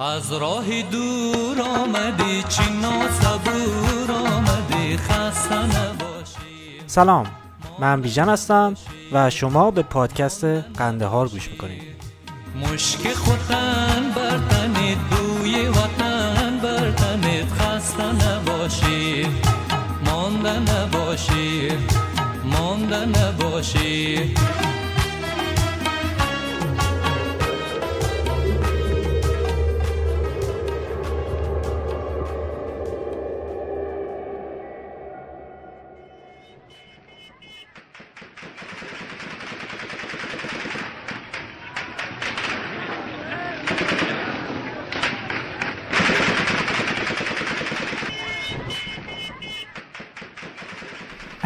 از راه دور آمدی چی صبور آمدی خسته نباشی. سلام من بیژن هستم و شما به پادکست قندهار گوش می‌کنید. مشک خوتن برتنید دوی وطن برتنید خسته نباشی. مانده نباشی مانده نباشی.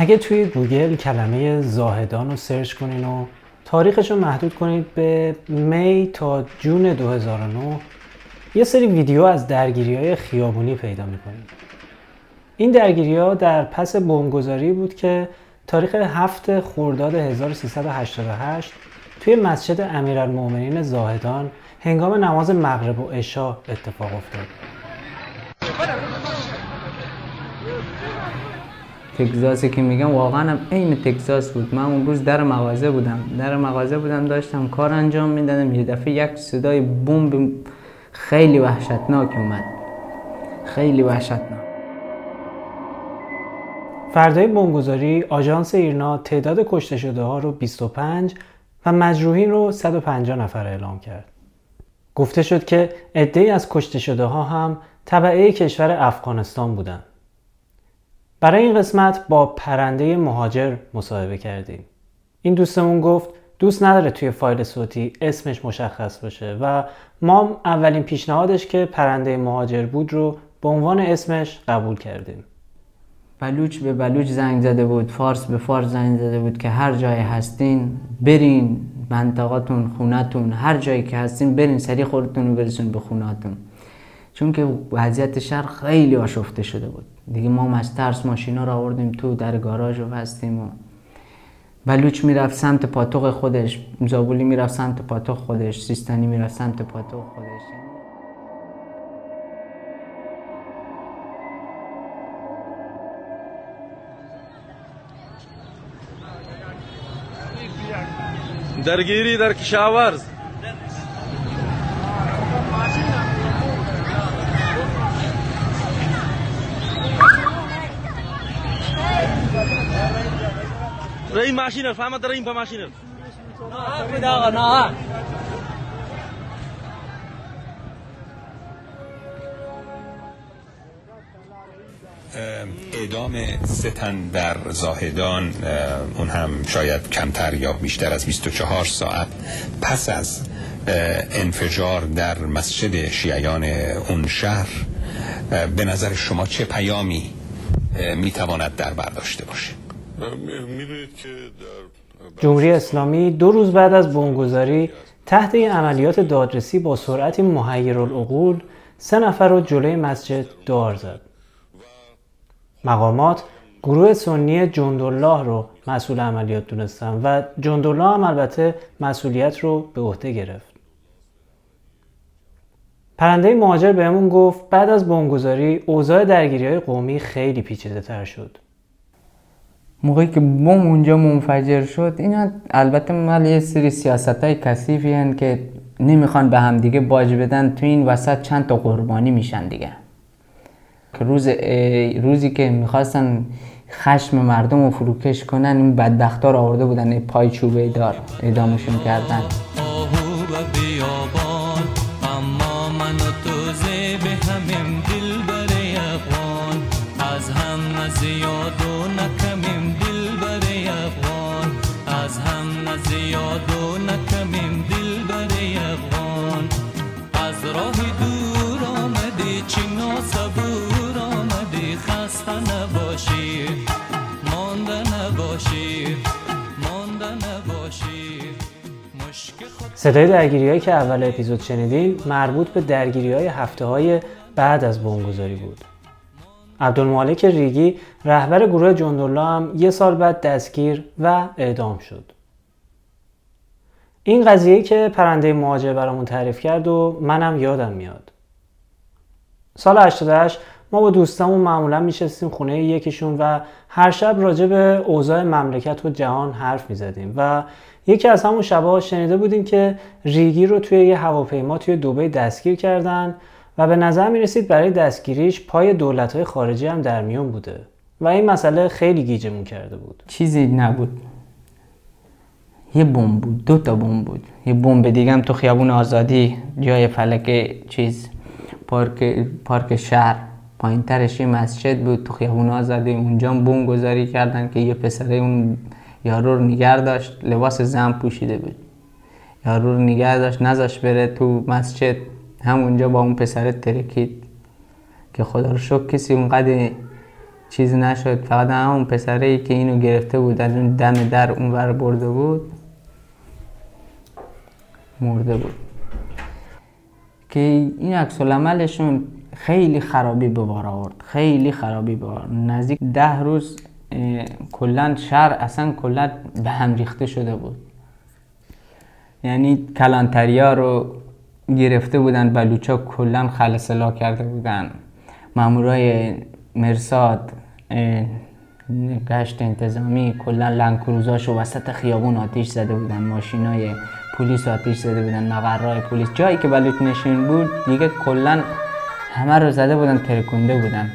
اگه توی گوگل کلمه زاهدان رو سرچ کنین و تاریخش رو محدود کنید به می تا جون 2009 یه سری ویدیو از درگیری های خیابونی پیدا می‌کنید. این درگیری ها در پس بمبگذاری بود که تاریخ هفت خرداد 1388 توی مسجد امیرالمؤمنین زاهدان هنگام نماز مغرب و عشا اتفاق افتاد. تگزاسی که میگم واقعا عین تگزاس بود. من اون روز در مغازه بودم. در مغازه بودم داشتم کار انجام می‌دادم. یه دفعه یک صدای بمب خیلی وحشتناک اومد. خیلی وحشتناک. فردای بمبگذاری آژانس ایرنا تعداد کشته شده ها رو 25 و مجروحین رو 150 نفر اعلام کرد. گفته شد که عده‌ای از کشته شده ها هم طبعه کشور افغانستان بودند. برای این قسمت با پرنده مهاجر مصاحبه کردیم. این دوستمون گفت دوست نداره توی فایل صوتی اسمش مشخص باشه و ما اولین پیشنهادش که پرنده مهاجر بود رو به عنوان اسمش قبول کردیم. بلوچ به بلوچ زنگ زده بود فارس به فارس زنگ زده بود که هر جای هستین برین منطقاتون خونتون هر جایی که هستین برین سری خودتون رو برسون به خوناتون چون که وضعیت شهر خیلی آشفته شده بود. دیگه ما از ترس ماشینا رو آوردیم تو در گاراژ رو بستیم و بلوچ می‌رفت سمت پاتوق خودش زابولی می‌رفت سمت پاتوق خودش سیستانی می‌رفت سمت پاتوق خودش. درگیری در کشاورز. این ماشین فهمت داره این ماشین اعدام ستن در زاهدان اون هم شاید کمتر یا بیشتر از 24 ساعت پس از انفجار در مسجد شیعیان اون شهر به نظر شما چه پیامی می‌تواند در برداشته باشه جمهوری اسلامی دو روز بعد از بمبگذاری تحت این عملیات دادرسی با سرعتی العقول سه نفر رو جلوی مسجد دار زد. مقامات گروه سنی جندالله رو مسئول عملیات دونستن و جندالله هم البته مسئولیت رو به عهده گرفت. پرنده مهاجر بهمون گفت بعد از بمبگذاری اوضاع درگیری های قومی خیلی پیچیده تر شد. موقعی که بم اونجا منفجر شد اینا البته مال یه سری سیاست های کسیفی هن که نمی‌خوان به هم دیگه باج بدن تو این وسط چند تا قربانی میشن دیگه. که روز روزی که می‌خواستن خشم مردم رو فروکش کنن این بدبخت رو آورده بودن پای چوبه دار اعدامشون کردن. صدای درگیری که اول اپیزود شنیدین مربوط به درگیری های هفته های بعد از بمبگذاری بود. عبدالمالک ریگی رهبر گروه جندالله هم یه سال بعد دستگیر و اعدام شد. این قضیه که پرنده مهاجر برامون تعریف کرد و منم یادم میاد. سال 88 ما با دوستامون معمولا میشستیم خونه یکیشون و هر شب راجع به اوضاع مملکت و جهان حرف می‌زدیم و یکی از همون شبها شنیده بودیم که ریگی رو توی یه هواپیما توی دوبه دستگیر کردن و به نظر می رسید برای دستگیریش پای دولت های خارجی هم در میون بوده و این مسئله خیلی گیجمون کرده بود. چیزی نبود. یه بمب بود دو تا بمب بود. یه بمب دیگه هم تو خیابون آزادی جای فلک چیز پارک پارک شهر. پایین ترش مسجد بود تو خیابون آزادی. اونجا بمب گذاری کردن که یه پسره اون یارو رو نگر داشت لباس زن پوشیده بود. یارو رو نگر داشت نذاش بره تو مسجد همونجا با اون پسر ترکید. که خدا رو شکر کسی اونقدر چیز نشد. فقط همون پسره ای که اینو گرفته بود از اون دم در اونور برده بود مرده بود. که این عکس عملشون خیلی خرابی به بار آورد. خیلی خرابی به نزدیک ده روز کلا شهر اصلا کلا به هم ریخته شده بود. یعنی کلانتریا رو گرفته بودن بلوچا کلا خلصلا کرده بودن. مامورای مرساد گشت انتظامی کلا لنکروزاش و وسط خیابون آتیش زده بودن ماشینای پلیس آتیش زده بودن مقرای پلیس. جایی که بلوچ نشین بود دیگه کلا همه رو زده بودن ترکونده بودن.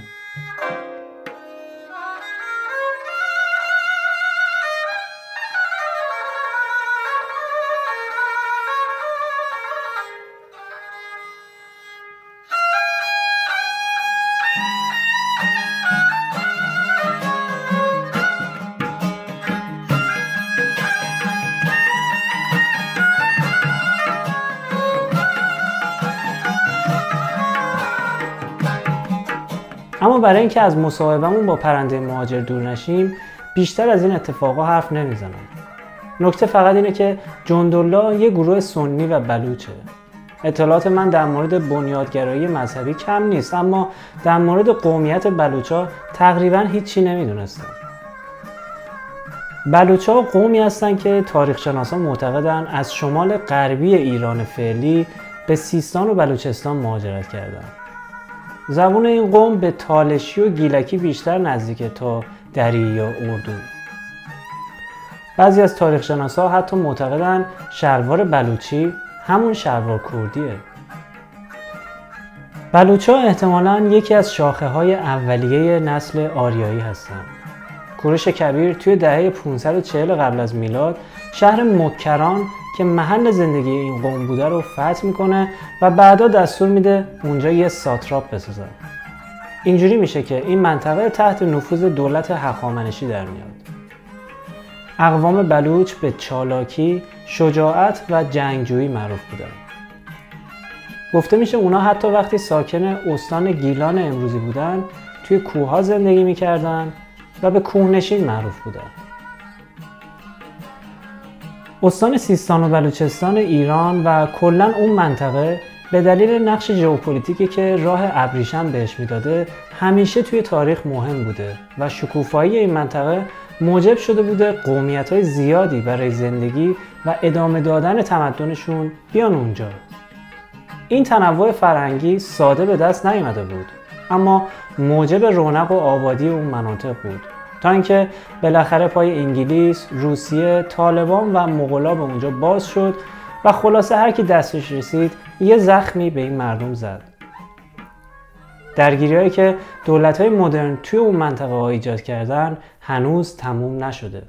اما برای اینکه از مصاحبهمون با پرنده مهاجر دور نشیم بیشتر از این اتفاقا حرف نمی‌زنم. نکته فقط اینه که جندولا یه گروه سنی و بلوچه. اطلاعات من در مورد بنیادگرایی مذهبی کم نیست اما در مورد قومیت بلوچا تقریبا هیچی نمی‌دونستم. بلوچا قومی هستن که تاریخ شناسان معتقدن از شمال غربی ایران فعلی به سیستان و بلوچستان مهاجرت کردند. زبون این قوم به تالشی و گیلکی بیشتر نزدیکه تا دری یا اردو بعضی از تاریخ شناسا حتی معتقدن شلوار بلوچی همون شلوار کردیه بلوچا احتمالا یکی از شاخه های اولیه نسل آریایی هستند. کورش کبیر توی دهه 540 قبل از میلاد شهر مکران که محل زندگی این قوم بوده رو فتح می‌کنه و بعدا دستور میده اونجا یه ساتراپ بسازن اینجوری میشه که این منطقه تحت نفوذ دولت هخامنشی در میاد. اقوام بلوچ به چالاکی، شجاعت و جنگجویی معروف بودن. گفته میشه اونا حتی وقتی ساکن استان گیلان امروزی بودن توی کوه زندگی می‌کردن و به کوهنشین معروف بودن. استان سیستان و بلوچستان ایران و کلا اون منطقه به دلیل نقش ژئوپلیتیکی که راه ابریشم بهش می‌داده همیشه توی تاریخ مهم بوده و شکوفایی این منطقه موجب شده بوده قومیت های زیادی برای زندگی و ادامه دادن تمدنشون بیان اونجا. این تنوع فرهنگی ساده به دست نیامده بود اما موجب رونق و آبادی اون مناطق بود. تا اینکه بالاخره پای انگلیس، روسیه، طالبان و مغلا به اونجا باز شد و خلاصه هر کی دستش رسید یه زخمی به این مردم زد. درگیری هایی که دولت های مدرن توی اون منطقه ها ایجاد کردن هنوز تموم نشده.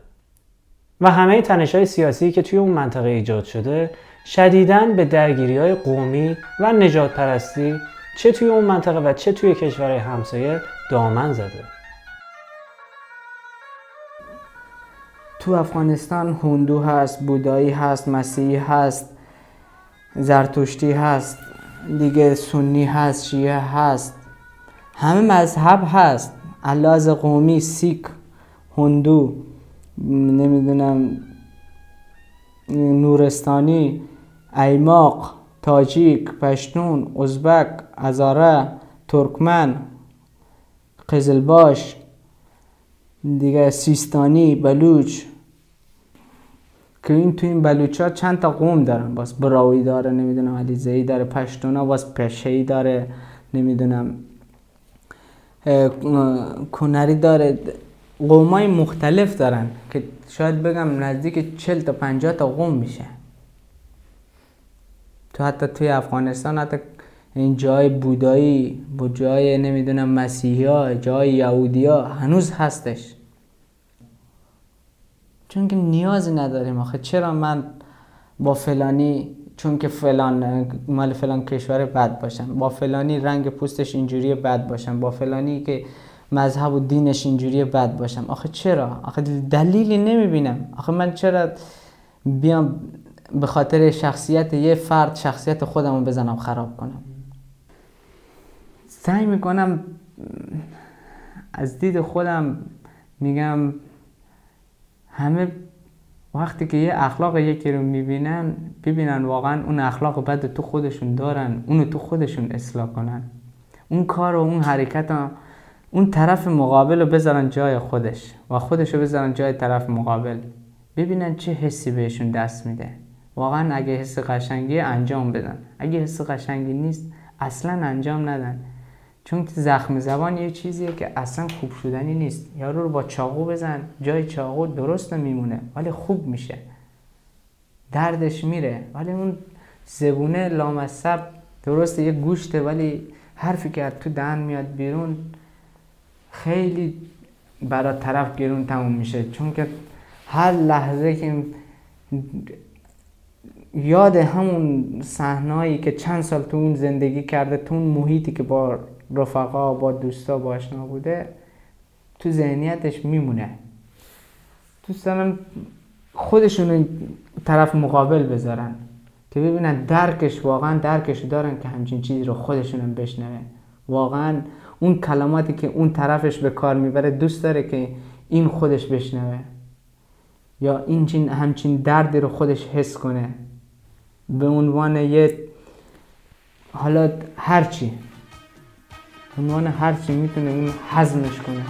و همه تنش های سیاسی که توی اون منطقه ایجاد شده شدیداً به درگیری های قومی و نجات پرستی چه توی اون منطقه و چه توی کشورهای همسایه دامن زده. تو افغانستان هندو هست بودایی هست مسیحی هست زرتشتی هست دیگه سنی هست شیعه هست. همه مذهب هست. علاز قومی سیک هندو نمی‌دونم نورستانی ایماق تاجیک پشتون ازبک ازاره ترکمن قزلباش. دیگه سیستانی بلوچ. که این تو این بلوچ چند تا قوم دارن. باز براوی داره نمی‌دونم علیزهی داره پشتونا باز پشهی داره نمی‌دونم. کنری داره. قومای مختلف دارن که شاید بگم نزدیک 40 تا 50 تا قوم میشه. تو حتی توی افغانستان حتی این جای بودایی با جای نمی‌دونم مسیحی ها جای یهودی ها هنوز هستش. چون که نیازی نداریم آخه. چرا من با فلانی چون که فلان مال فلان کشور بد باشم. با فلانی رنگ پوستش اینجوری بد باشم. با فلانی که مذهب و دینش اینجوری بد باشم. آخه چرا؟ آخه دلیلی نمی‌بینم. آخه من چرا بیام به خاطر شخصیت یه فرد شخصیت خودم بزنم خراب کنم؟ سعی می‌کنم از دید خودم میگم همه وقتی که یه اخلاق یکی رو می‌بینن ببینن واقعا اون اخلاق بد تو خودشون دارن اونو تو خودشون اصلاح کنن. اون کار و اون حرکت اون طرف مقابل رو بذارن جای خودش و خودش رو بذارن جای طرف مقابل. ببینن چه حسی بهشون دست میده. واقعا اگه حس قشنگی انجام بدن. اگه حس قشنگی نیست اصلا انجام ندن. چون زخم زبان یه چیزیه که اصلا خوب شدنی نیست. یارو رو با چاقو بزن جای چاقو درست میمونه ولی خوب میشه. دردش میره ولی اون زبونه لامصب درسته یه گوشته ولی حرفی که تو دهن میاد بیرون خیلی برای طرف گرون تموم میشه. چون که هر لحظه که یاد همون صحنه‌ای که چند سال تو اون زندگی کرده تو اون محیطی که با رفقا با دوستا با آشنا بوده تو ذهنیتش میمونه. دوست دارم خودشون طرف مقابل بذارن که ببینن درکش واقعا درکش دارن که همچین چیزی رو خودشون هم بشنوه واقعا اون کلماتی که اون طرفش به کار می‌بره دوست داره که این خودش بشنوه یا این همچین دردی رو خودش حس کنه. به عنوان یه حالا هرچی. عنوان هر چی می‌تونه اون حزمش کنه.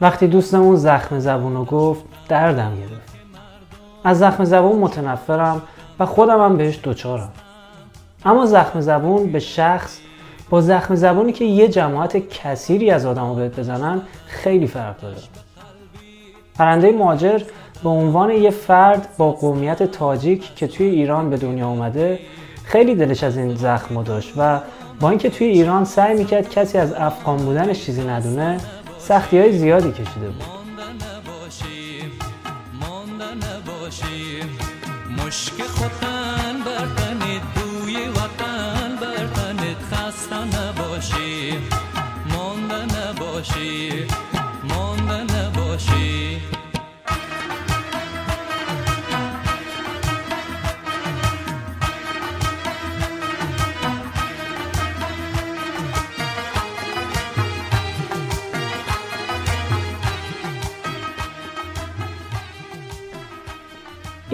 وقتی دوستمون زخم زبون رو گفت دردم گرفت. از زخم زبون متنفرم و خودم هم بهش دوچارم. اما زخم زبون به شخص با زخم زبونی که یه جماعت کثیری از آدم رو بهت بزنن خیلی فرق داره. پرنده ماجر به عنوان یه فرد با قومیت تاجیک که توی ایران به دنیا اومده خیلی دلش از این زخم داشت و با اینکه توی ایران سعی می‌کرد کسی از افغان بودنش چیزی ندونه سختی های زیادی کشیده بود.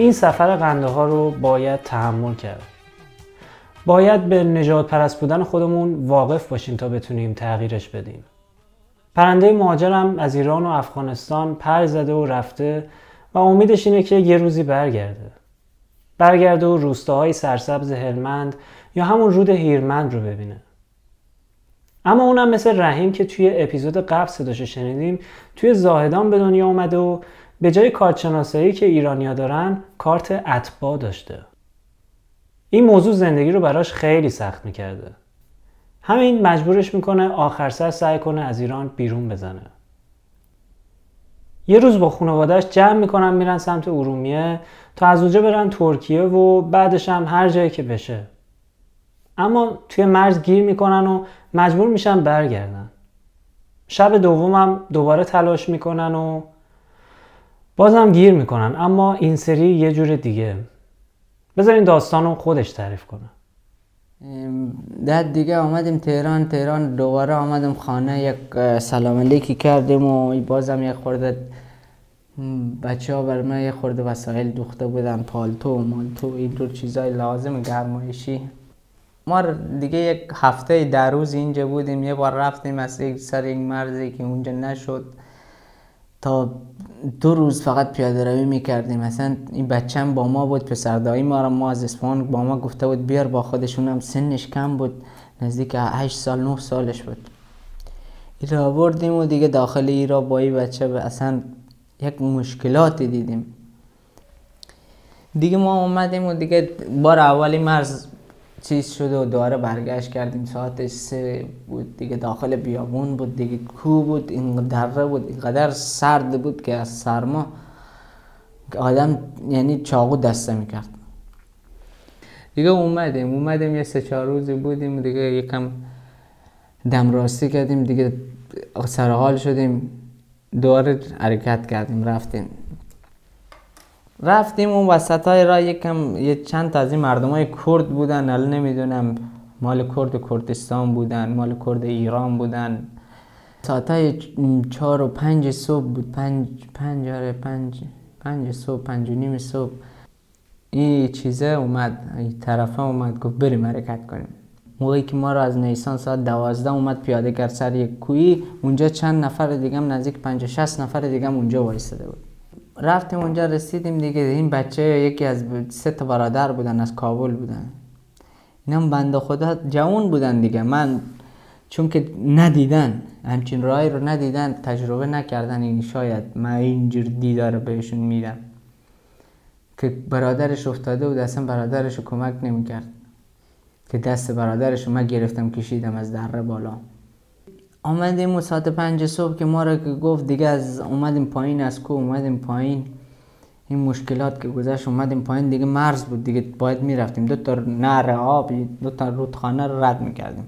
این سفر قنده ها رو باید تحمل کرد. باید به نجات پرست بودن خودمون واقف باشیم تا بتونیم تغییرش بدیم. پرنده مهاجرم از ایران و افغانستان پر زده و رفته و امیدش اینه که یه روزی برگرده. برگرده و روستاهای سرسبز هلمند یا همون رود هیرمند رو ببینه. اما اونم مثل رحیم که توی اپیزود قبل صداشو شنیدیم توی زاهدان به دنیا اومده و به جای کارت که ایرانیا دارن کارت اتباع داشته. این موضوع زندگی رو براش خیلی سخت می‌کرده. همین مجبورش می‌کنه آخر سر سعی کنه از ایران بیرون بزنه. یه روز با خانوادهش جمع می‌کنن میرن سمت ارومیه تا از اونجا برن ترکیه و بعدش هم هر جایی که بشه. اما توی مرز گیر می‌کنن و مجبور میشن برگردن. شب دومم دوباره تلاش می‌کنن و بازم گیر می‌کنن اما این سری یه جور دیگه. بذارین داستان رو خودش تعریف کنه. بعد دیگه آمدیم تهران تهران دوباره آمدیم خانه یک سلام علیکی کردیم و بازم یک خورده بچه ها بر من یک خورده وسایل دوخته بودن پالتو مالتو اینطور چیزای لازم گرمایشی. ما دیگه یک هفته در روز اینجا بودیم یه بار رفتیم از یک سر یک مرزی که اونجا نشد. تا دو روز فقط پیاده روی می‌کردیم. مثلا این بچم با ما بود پسردایی ما را ما از اسفان با ما گفته بود بیار با خودشون هم سنش کم بود نزدیک 8 سال 9 سالش بود. این را آوردیم و دیگه داخل ای را با این بچه اصلا یک مشکلاتی دیدیم. دیگه ما اومدیم و دیگه بار اولی مرز چیز شد و دوباره برگشت کردیم. ساعت سه بود دیگه داخل بیابون بود دیگه. کو بود؟ این دره بود اینقدر سرد بود که از سرما آدم یعنی چاقو دسته می‌کرد. دیگه اومدیم اومدیم یه سه چهار روزی بودیم دیگه یکم دم راستی کردیم دیگه سرحال شدیم. دوباره حرکت کردیم رفتیم. رفتیم اون وسط های را یکم یه چند تا از این مردم های کرد بودن حالا نمی‌دونم مال کرد کردستان بودن مال کرد ایران بودن. ساعت های چهار و پنج صبح بود پنج پنج آره پنج پنج صبح پنج و نیم صبح. این چیزه اومد این طرفه اومد گفت بریم حرکت کنیم. موقعی که ما رو از نیسان ساعت دوازده اومد پیاده کرد سر یک کویی اونجا چند نفر دیگه نزدیک پنج شست نفر دیگه اونجا وایستده بود. رفتیم اونجا رسیدیم دیگه این بچه یکی از سه تا برادر بودن از کابل بودن. اینا بنده خدا جوان بودن دیگه. من چون که ندیدن همچین رای رو ندیدن تجربه نکردن این شاید من اینجور دیدار بهشون میدم. که برادرش افتاده بود اصلا برادرش رو کمک نمی‌کرد. که دست برادرش رو من گرفتم کشیدم از دره بالا. آمدیم و ساعت پنج صبح که ما را که گفت دیگه از اومدیم پایین از کو اومدیم پایین. این مشکلات که گذشت اومدیم پایین دیگه مرز بود دیگه باید می‌رفتیم. دو تا نهر آب دو تا رودخانه رو رد می‌کردیم.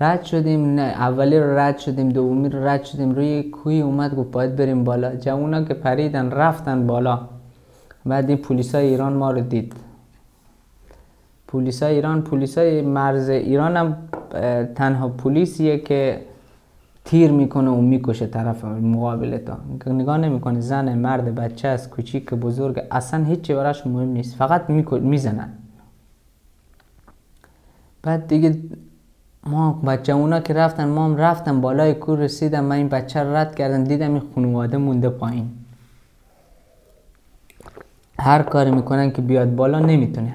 رد شدیم نه اولی رو رد شدیم دومی رو رد شدیم. روی کوی اومد گفت باید بریم بالا. جوونا که پریدن رفتن بالا. بعد این پلیسای ایران ما رو دید. پلیسای ایران پلیسای مرز ایران هم تنها پلیسیه که تیر می‌کنه و می‌کشه طرف مقابل تا نگاه نمی‌کنه. زن مرد بچه است کوچیک بزرگ. اصلا هیچی براش مهم نیست. فقط می‌زنن. بعد دیگه ما بچه اونا که رفتن ما هم رفتم بالای کور رسیدم من این بچه رو رد کردم. دیدم این خانواده مونده پایین. هر کاری می‌کنن که بیاد بالا نمی‌تونه.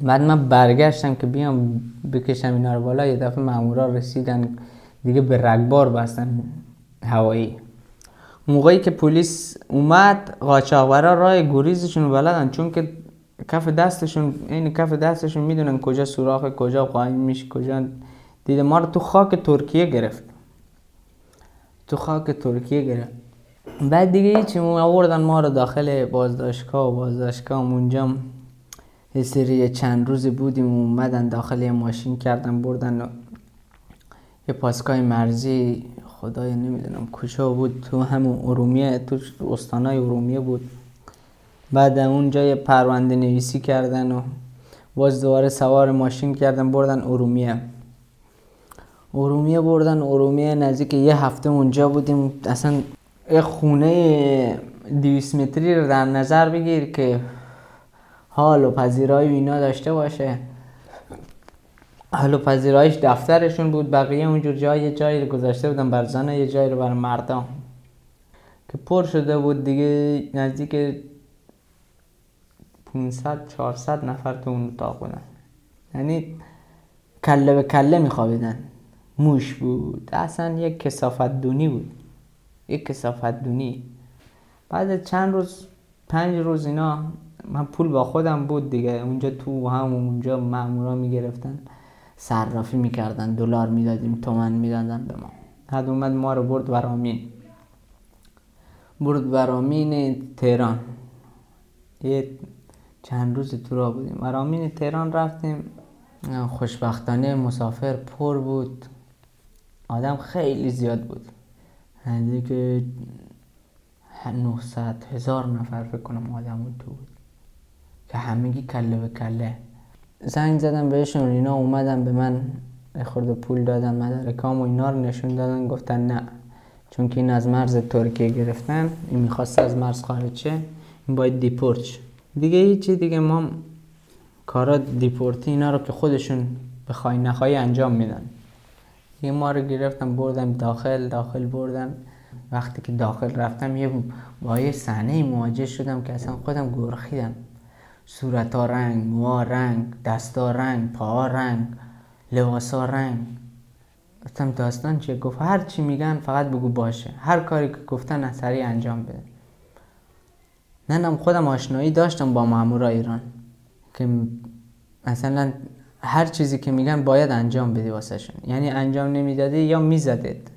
بعد من برگشتم که بیام بکشم اینا رو بالا. یه دفعه مامورا رسیدن. دیگه به رگبار بستن هوایی. موقعی که پلیس اومد قاچاقبرا راه گریزشون بلدن چون که کف دستشون این کف دستشون می‌دونن کجا سوراخ کجا قایم میشه کجا دیده. ما رو تو خاک ترکیه گرفت. تو خاک ترکیه گرفت. بعد دیگه هیچی آوردن ما رو داخل بازداشتگاه و بازداشتگاه اونجا یه سری چند روزی بودیم اومدن داخل یه ماشین کردن بردن یه پاسگاه مرزی خدای نمی‌دونم کجا بود تو همون ارومیه تو استانای ارومیه بود. بعد اونجا یه پرونده نویسی کردن و باز دوباره سوار ماشین کردن بردن ارومیه. ارومیه بردن ارومیه نزدیک یه هفته اونجا بودیم. اصلا یه خونه دیویس متری رو در نظر بگیر که حال و پذیرایی اینا داشته باشه. حال و پذیرایش دفترشون بود بقیه اونجور جای جایی گذاشته بودن بر زن یه جایی رو بر مردم که پر شده بود دیگه نزدیک 500 400 نفر تو اون اتاق بودن. یعنی کله به کله میخوابیدن. موش بود. اصلا یک کسافت دونی بود. یک کسافت دونی بعد چند روز پنج روز اینا من پول با خودم بود دیگه. اونجا تو هم اونجا مامورا می‌گرفتن. صرافی می‌کردن دلار می‌دادیم تومن می‌دادن به ما. حد اومد ما رو برد ورامین برد ورامین تهران. یه چند روز تو را بودیم. ورامین تهران رفتیم. خوشبختانه مسافر پر بود. آدم خیلی زیاد بود. که 900 هزار نفر فکر کنم آدم بود تو بود. که همگی کله به کله. زنگ زدم بهشون اینا اومدن به من خورده پول دادن مدرکام و اینا رو نشون دادن گفتن نه. چون که این از مرز ترکیه گرفتن این می‌خواست از مرز خارج شه این باید دیپورت دیگه هیچی دیگه ما کارا دیپورتی اینا رو که خودشون بخوای نخوای انجام میدن. یه ما رو گرفتن بردن داخل داخل بردم وقتی که داخل رفتم یه با یه صحنه مواجه شدم که اصلا خودم گرخیدم. صورت ها رنگ موها رنگ دستا رنگ پاها رنگ لباس ها رنگ. گفتم داستان چیه؟ گفت هر چی میگن فقط بگو باشه. هر کاری که گفتن از انجام بده. منم خودم آشنایی داشتم با مامورا ایران که مثلا هر چیزی که میگن باید انجام بدی واسهشون. یعنی انجام نمی‌دادی یا می‌زدید.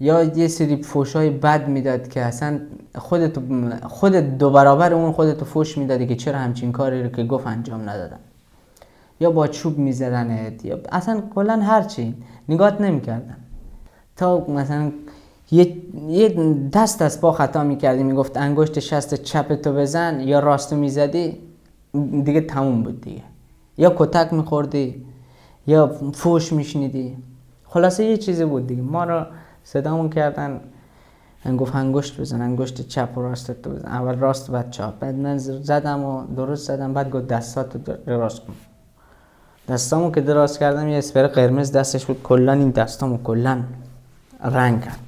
یا یه سری فوشای بد می‌داد که اصلا خودت خودت دو برابر اون خودتو فوش می‌دادی که چرا همچین کاری رو که گفت انجام ندادم. یا با چوب میزدنت یا اصلا کلا هر چی. نگات نمی‌کردن. تا مثلا یه, یه دست از پا خطا می‌کردی می‌گفت انگشت شست چپ تو بزن یا راستو می‌زدی دیگه تموم بود دیگه. یا کتک میخوردی یا فوش میشنیدی. خلاصه یه چیزی بود دیگه. ما رو صدامون کردن. گفت انگشت بزن انگشت چپ و راست تو بزن. اول راست بعد چپ بعد من زدم و درست زدم بعد گفت دستاتو دراز کن. دستامو که دراز کردم یه اسپر قرمز دستش بود. کلا این دستامو کلا رنگ کرد.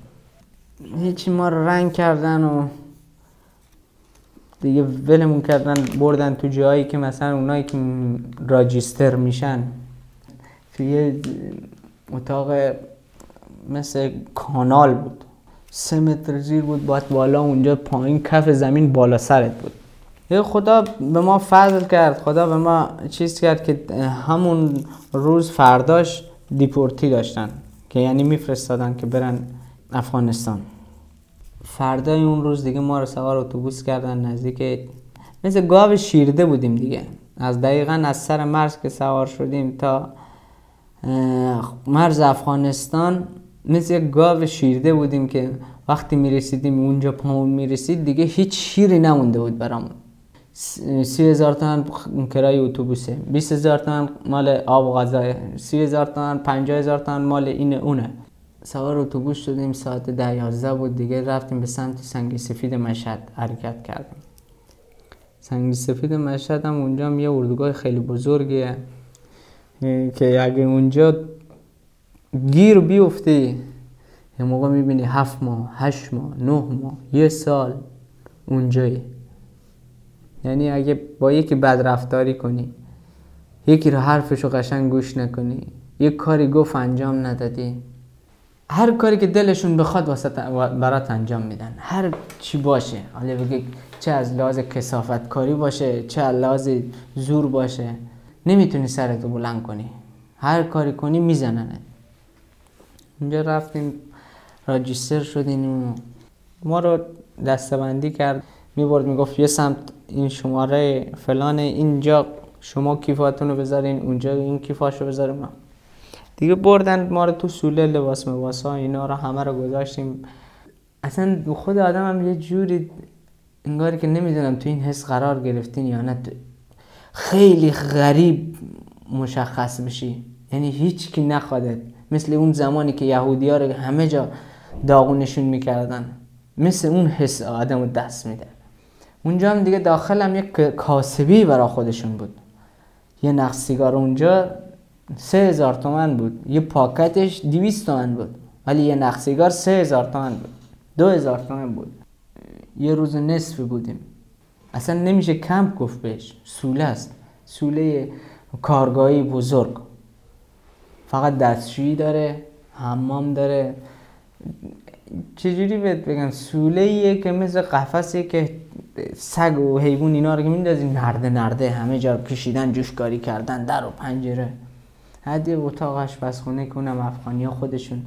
هیچی ما رنگ کردن و دیگه ولمون کردن بردن تو جایی که مثلا اونایی که راجیستر میشن. توی اتاق مثل کانال بود. سه متر زیر بود باید بالا اونجا پایین کف زمین بالا سرت بود. خدا به ما فضل کرد خدا به ما چیز کرد که همون روز فرداش دیپورتی داشتن که یعنی میفرستادن که برن افغانستان. فردای اون روز دیگه ما رو سوار اتوبوس کردن نزدیک مثل گاو شیرده بودیم دیگه. از دقیقا از سر مرز که سوار شدیم تا مرز افغانستان مثل یک گاو شیرده بودیم که وقتی می‌رسیدیم اونجا پامون می‌رسید دیگه هیچ شیری نمونده بود برامون سی هزار تومن کرای اتوبوسه بیس هزار تومن مال آب و غذای سی هزار تومن پنجاه هزار تومن مال اینه اونه سوار اتوبوس شدیم ساعت ده یازده بود دیگه رفتیم به سمت سنگ سفید مشهد حرکت کردیم سنگ سفید مشهد هم اونجا هم یه اردوگاه خیلی بزرگیه که اگه اونجا گیر بیفتی. یه موقع می‌بینی هفت ماه هشت ماه نه ماه یه سال اونجایی. یعنی اگه با یکی بد رفتاری کنی یکی رو حرفشو قشنگ گوش نکنی یک کاری گفت انجام ندادی. هر کاری که دلشون بخواد واسه برات انجام میدن. هر چی باشه. حالا بگی چه از لحاظ کسافت کاری باشه چه از لحاظ زور باشه. نمی‌تونی سرتو بلند کنی. هر کاری کنی میزننه اونجا رفتیم راجیستر شدیم. ما رو دستبندی کرد می‌برد می‌گفت یه سمت این شماره فلان اینجا شما کیفاتون رو بذارین اونجا این کیفاش رو بذاریم. دیگه بردن ما رو تو سوله لباس مباس اینا رو همه رو گذاشتیم. اصلا خود آدم هم یه جوری انگاری که نمی‌دونم تو این حس قرار گرفتین یا نه. خیلی غریب مشخص بشی یعنی هیچ کی نخوادت مثل اون زمانی که یهودی ها رو همه جا داغونشون می‌کردن. مثل اون حس آدم رو دست میده. اونجا هم دیگه داخلم یک کاسبی برا خودشون بود. یه نقص سیگار اونجا سه هزار تومن بود. یه پاکتش دیویست تومن بود. ولی یه نقص سیگار سه هزار تومن بود. دو هزار تومن بود. یه روز نصف بودیم. اصلا نمیشه کمپ گفت بهش. سوله است. سوله کارگاهی بزرگ. فقط دستشویی داره حمام داره. چجوری بهت بگم؟ سوله که مثل قفسه که سگ و حیوان اینا رو که نرده نرده همه جا کشیدن جوشکاری کردن در و پنجره. حد یه اتاق آشپزخونه که اونم افغانی خودشون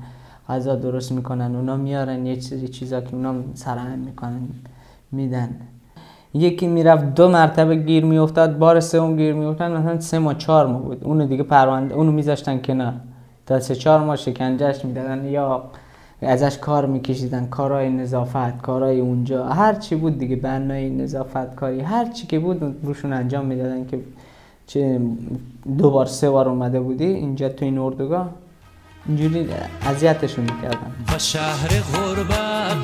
غذا درست می‌کنن اونا میارن یه چیزی چیزا که اونا سرهم می‌کنن میدن. یکی می‌رفت دو مرتبه گیر میافتاد بار سوم گیر میافتاد مثلا سه ماه چهار ماه بود. اونو دیگه پرونده اونو میذاشتن کنار. تا سه چهار ماه شکنجهش می‌دادن یا ازش کار میکشیدن کارهای نظافت کارهای اونجا. هر چی بود دیگه بنای نظافت کاری هر چی که بود روشون انجام می‌دادن که چه دو بار سه بار اومده بودی اینجا تو این اردوگاه اینجوری اذیتشون می‌کردن. و شهر غربت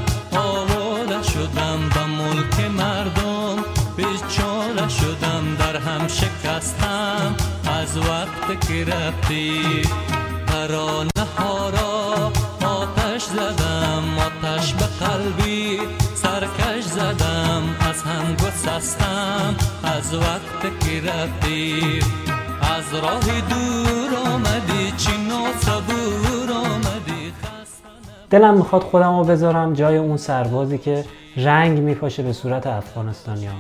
شدم و ملک مردم بیچاره شدم در هم شکستم. از وقت که رفتی ترانه ها را آتش زدم آتش به قلبی سرکش زدم. از هم گسستم از وقت که رفتی. از راه دور آمدی چی صبور آمدی. دلم می‌خواد خودم رو بذارم جای اون سربازی که رنگ میپاشه به صورت افغانستانیا.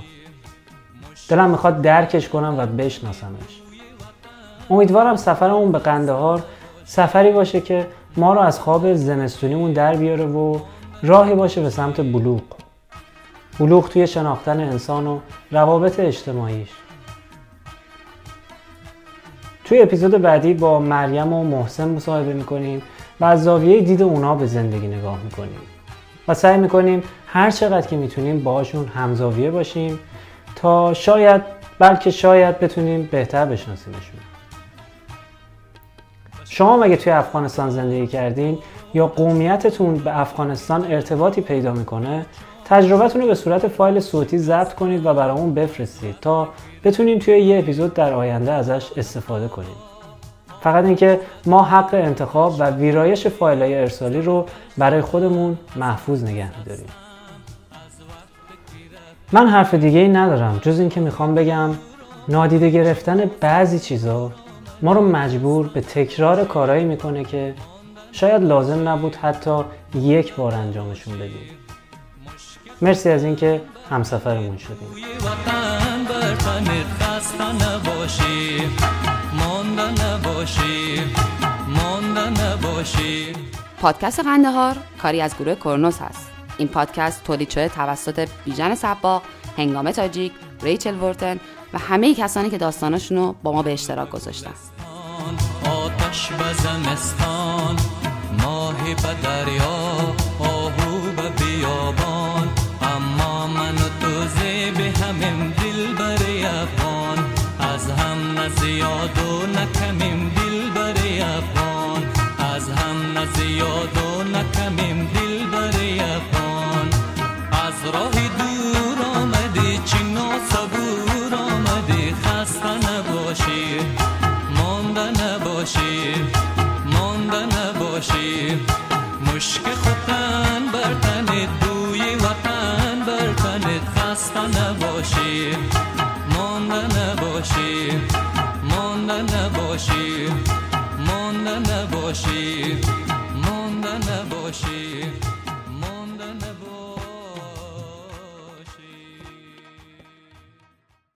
دلم می‌خواد درکش کنم و بشناسمش. امیدوارم سفرمون به قندهار سفری باشه که ما رو از خواب زمستونیمون در بیاره و راهی باشه به سمت بلوغ. بلوغ توی شناختن انسان و روابط اجتماعیش. توی اپیزود بعدی با مریم و محسن مصاحبه می‌کنیم و از زاویه دید اونا به زندگی نگاه می‌کنیم. و سعی می‌کنیم هر چقدر که می‌تونیم باهاشون همزاویه باشیم تا شاید بلکه شاید بتونیم بهتر بشناسیمشون. شما مگه توی افغانستان زندگی کردین یا قومیتتون به افغانستان ارتباطی پیدا می‌کنه؟ تجربتون رو به صورت فایل صوتی ضبط کنید و برامون بفرستید تا بتونیم توی یه اپیزود در آینده ازش استفاده کنیم. فقط اینکه ما حق انتخاب و ویرایش فایل های ارسالی رو برای خودمون محفوظ نگه میداریم. من حرف دیگه ای ندارم. جز اینکه می‌خوام بگم نادیده گرفتن بعضی چیزا ما رو مجبور به تکرار کارهایی می‌کنه که شاید لازم نبود حتی یک بار انجامشون بدیم. مرسی از اینکه همسفرمون شدیم. پادکست قندهار کاری از گروه کرونوس هست. این پادکست تولید شده توسط بیژن سباق هنگام تاجیک ریچل ورتن و همه کسانی که داستانشون رو با ما به اشتراک گذاشتن. آتش زمستان ماهی به دریا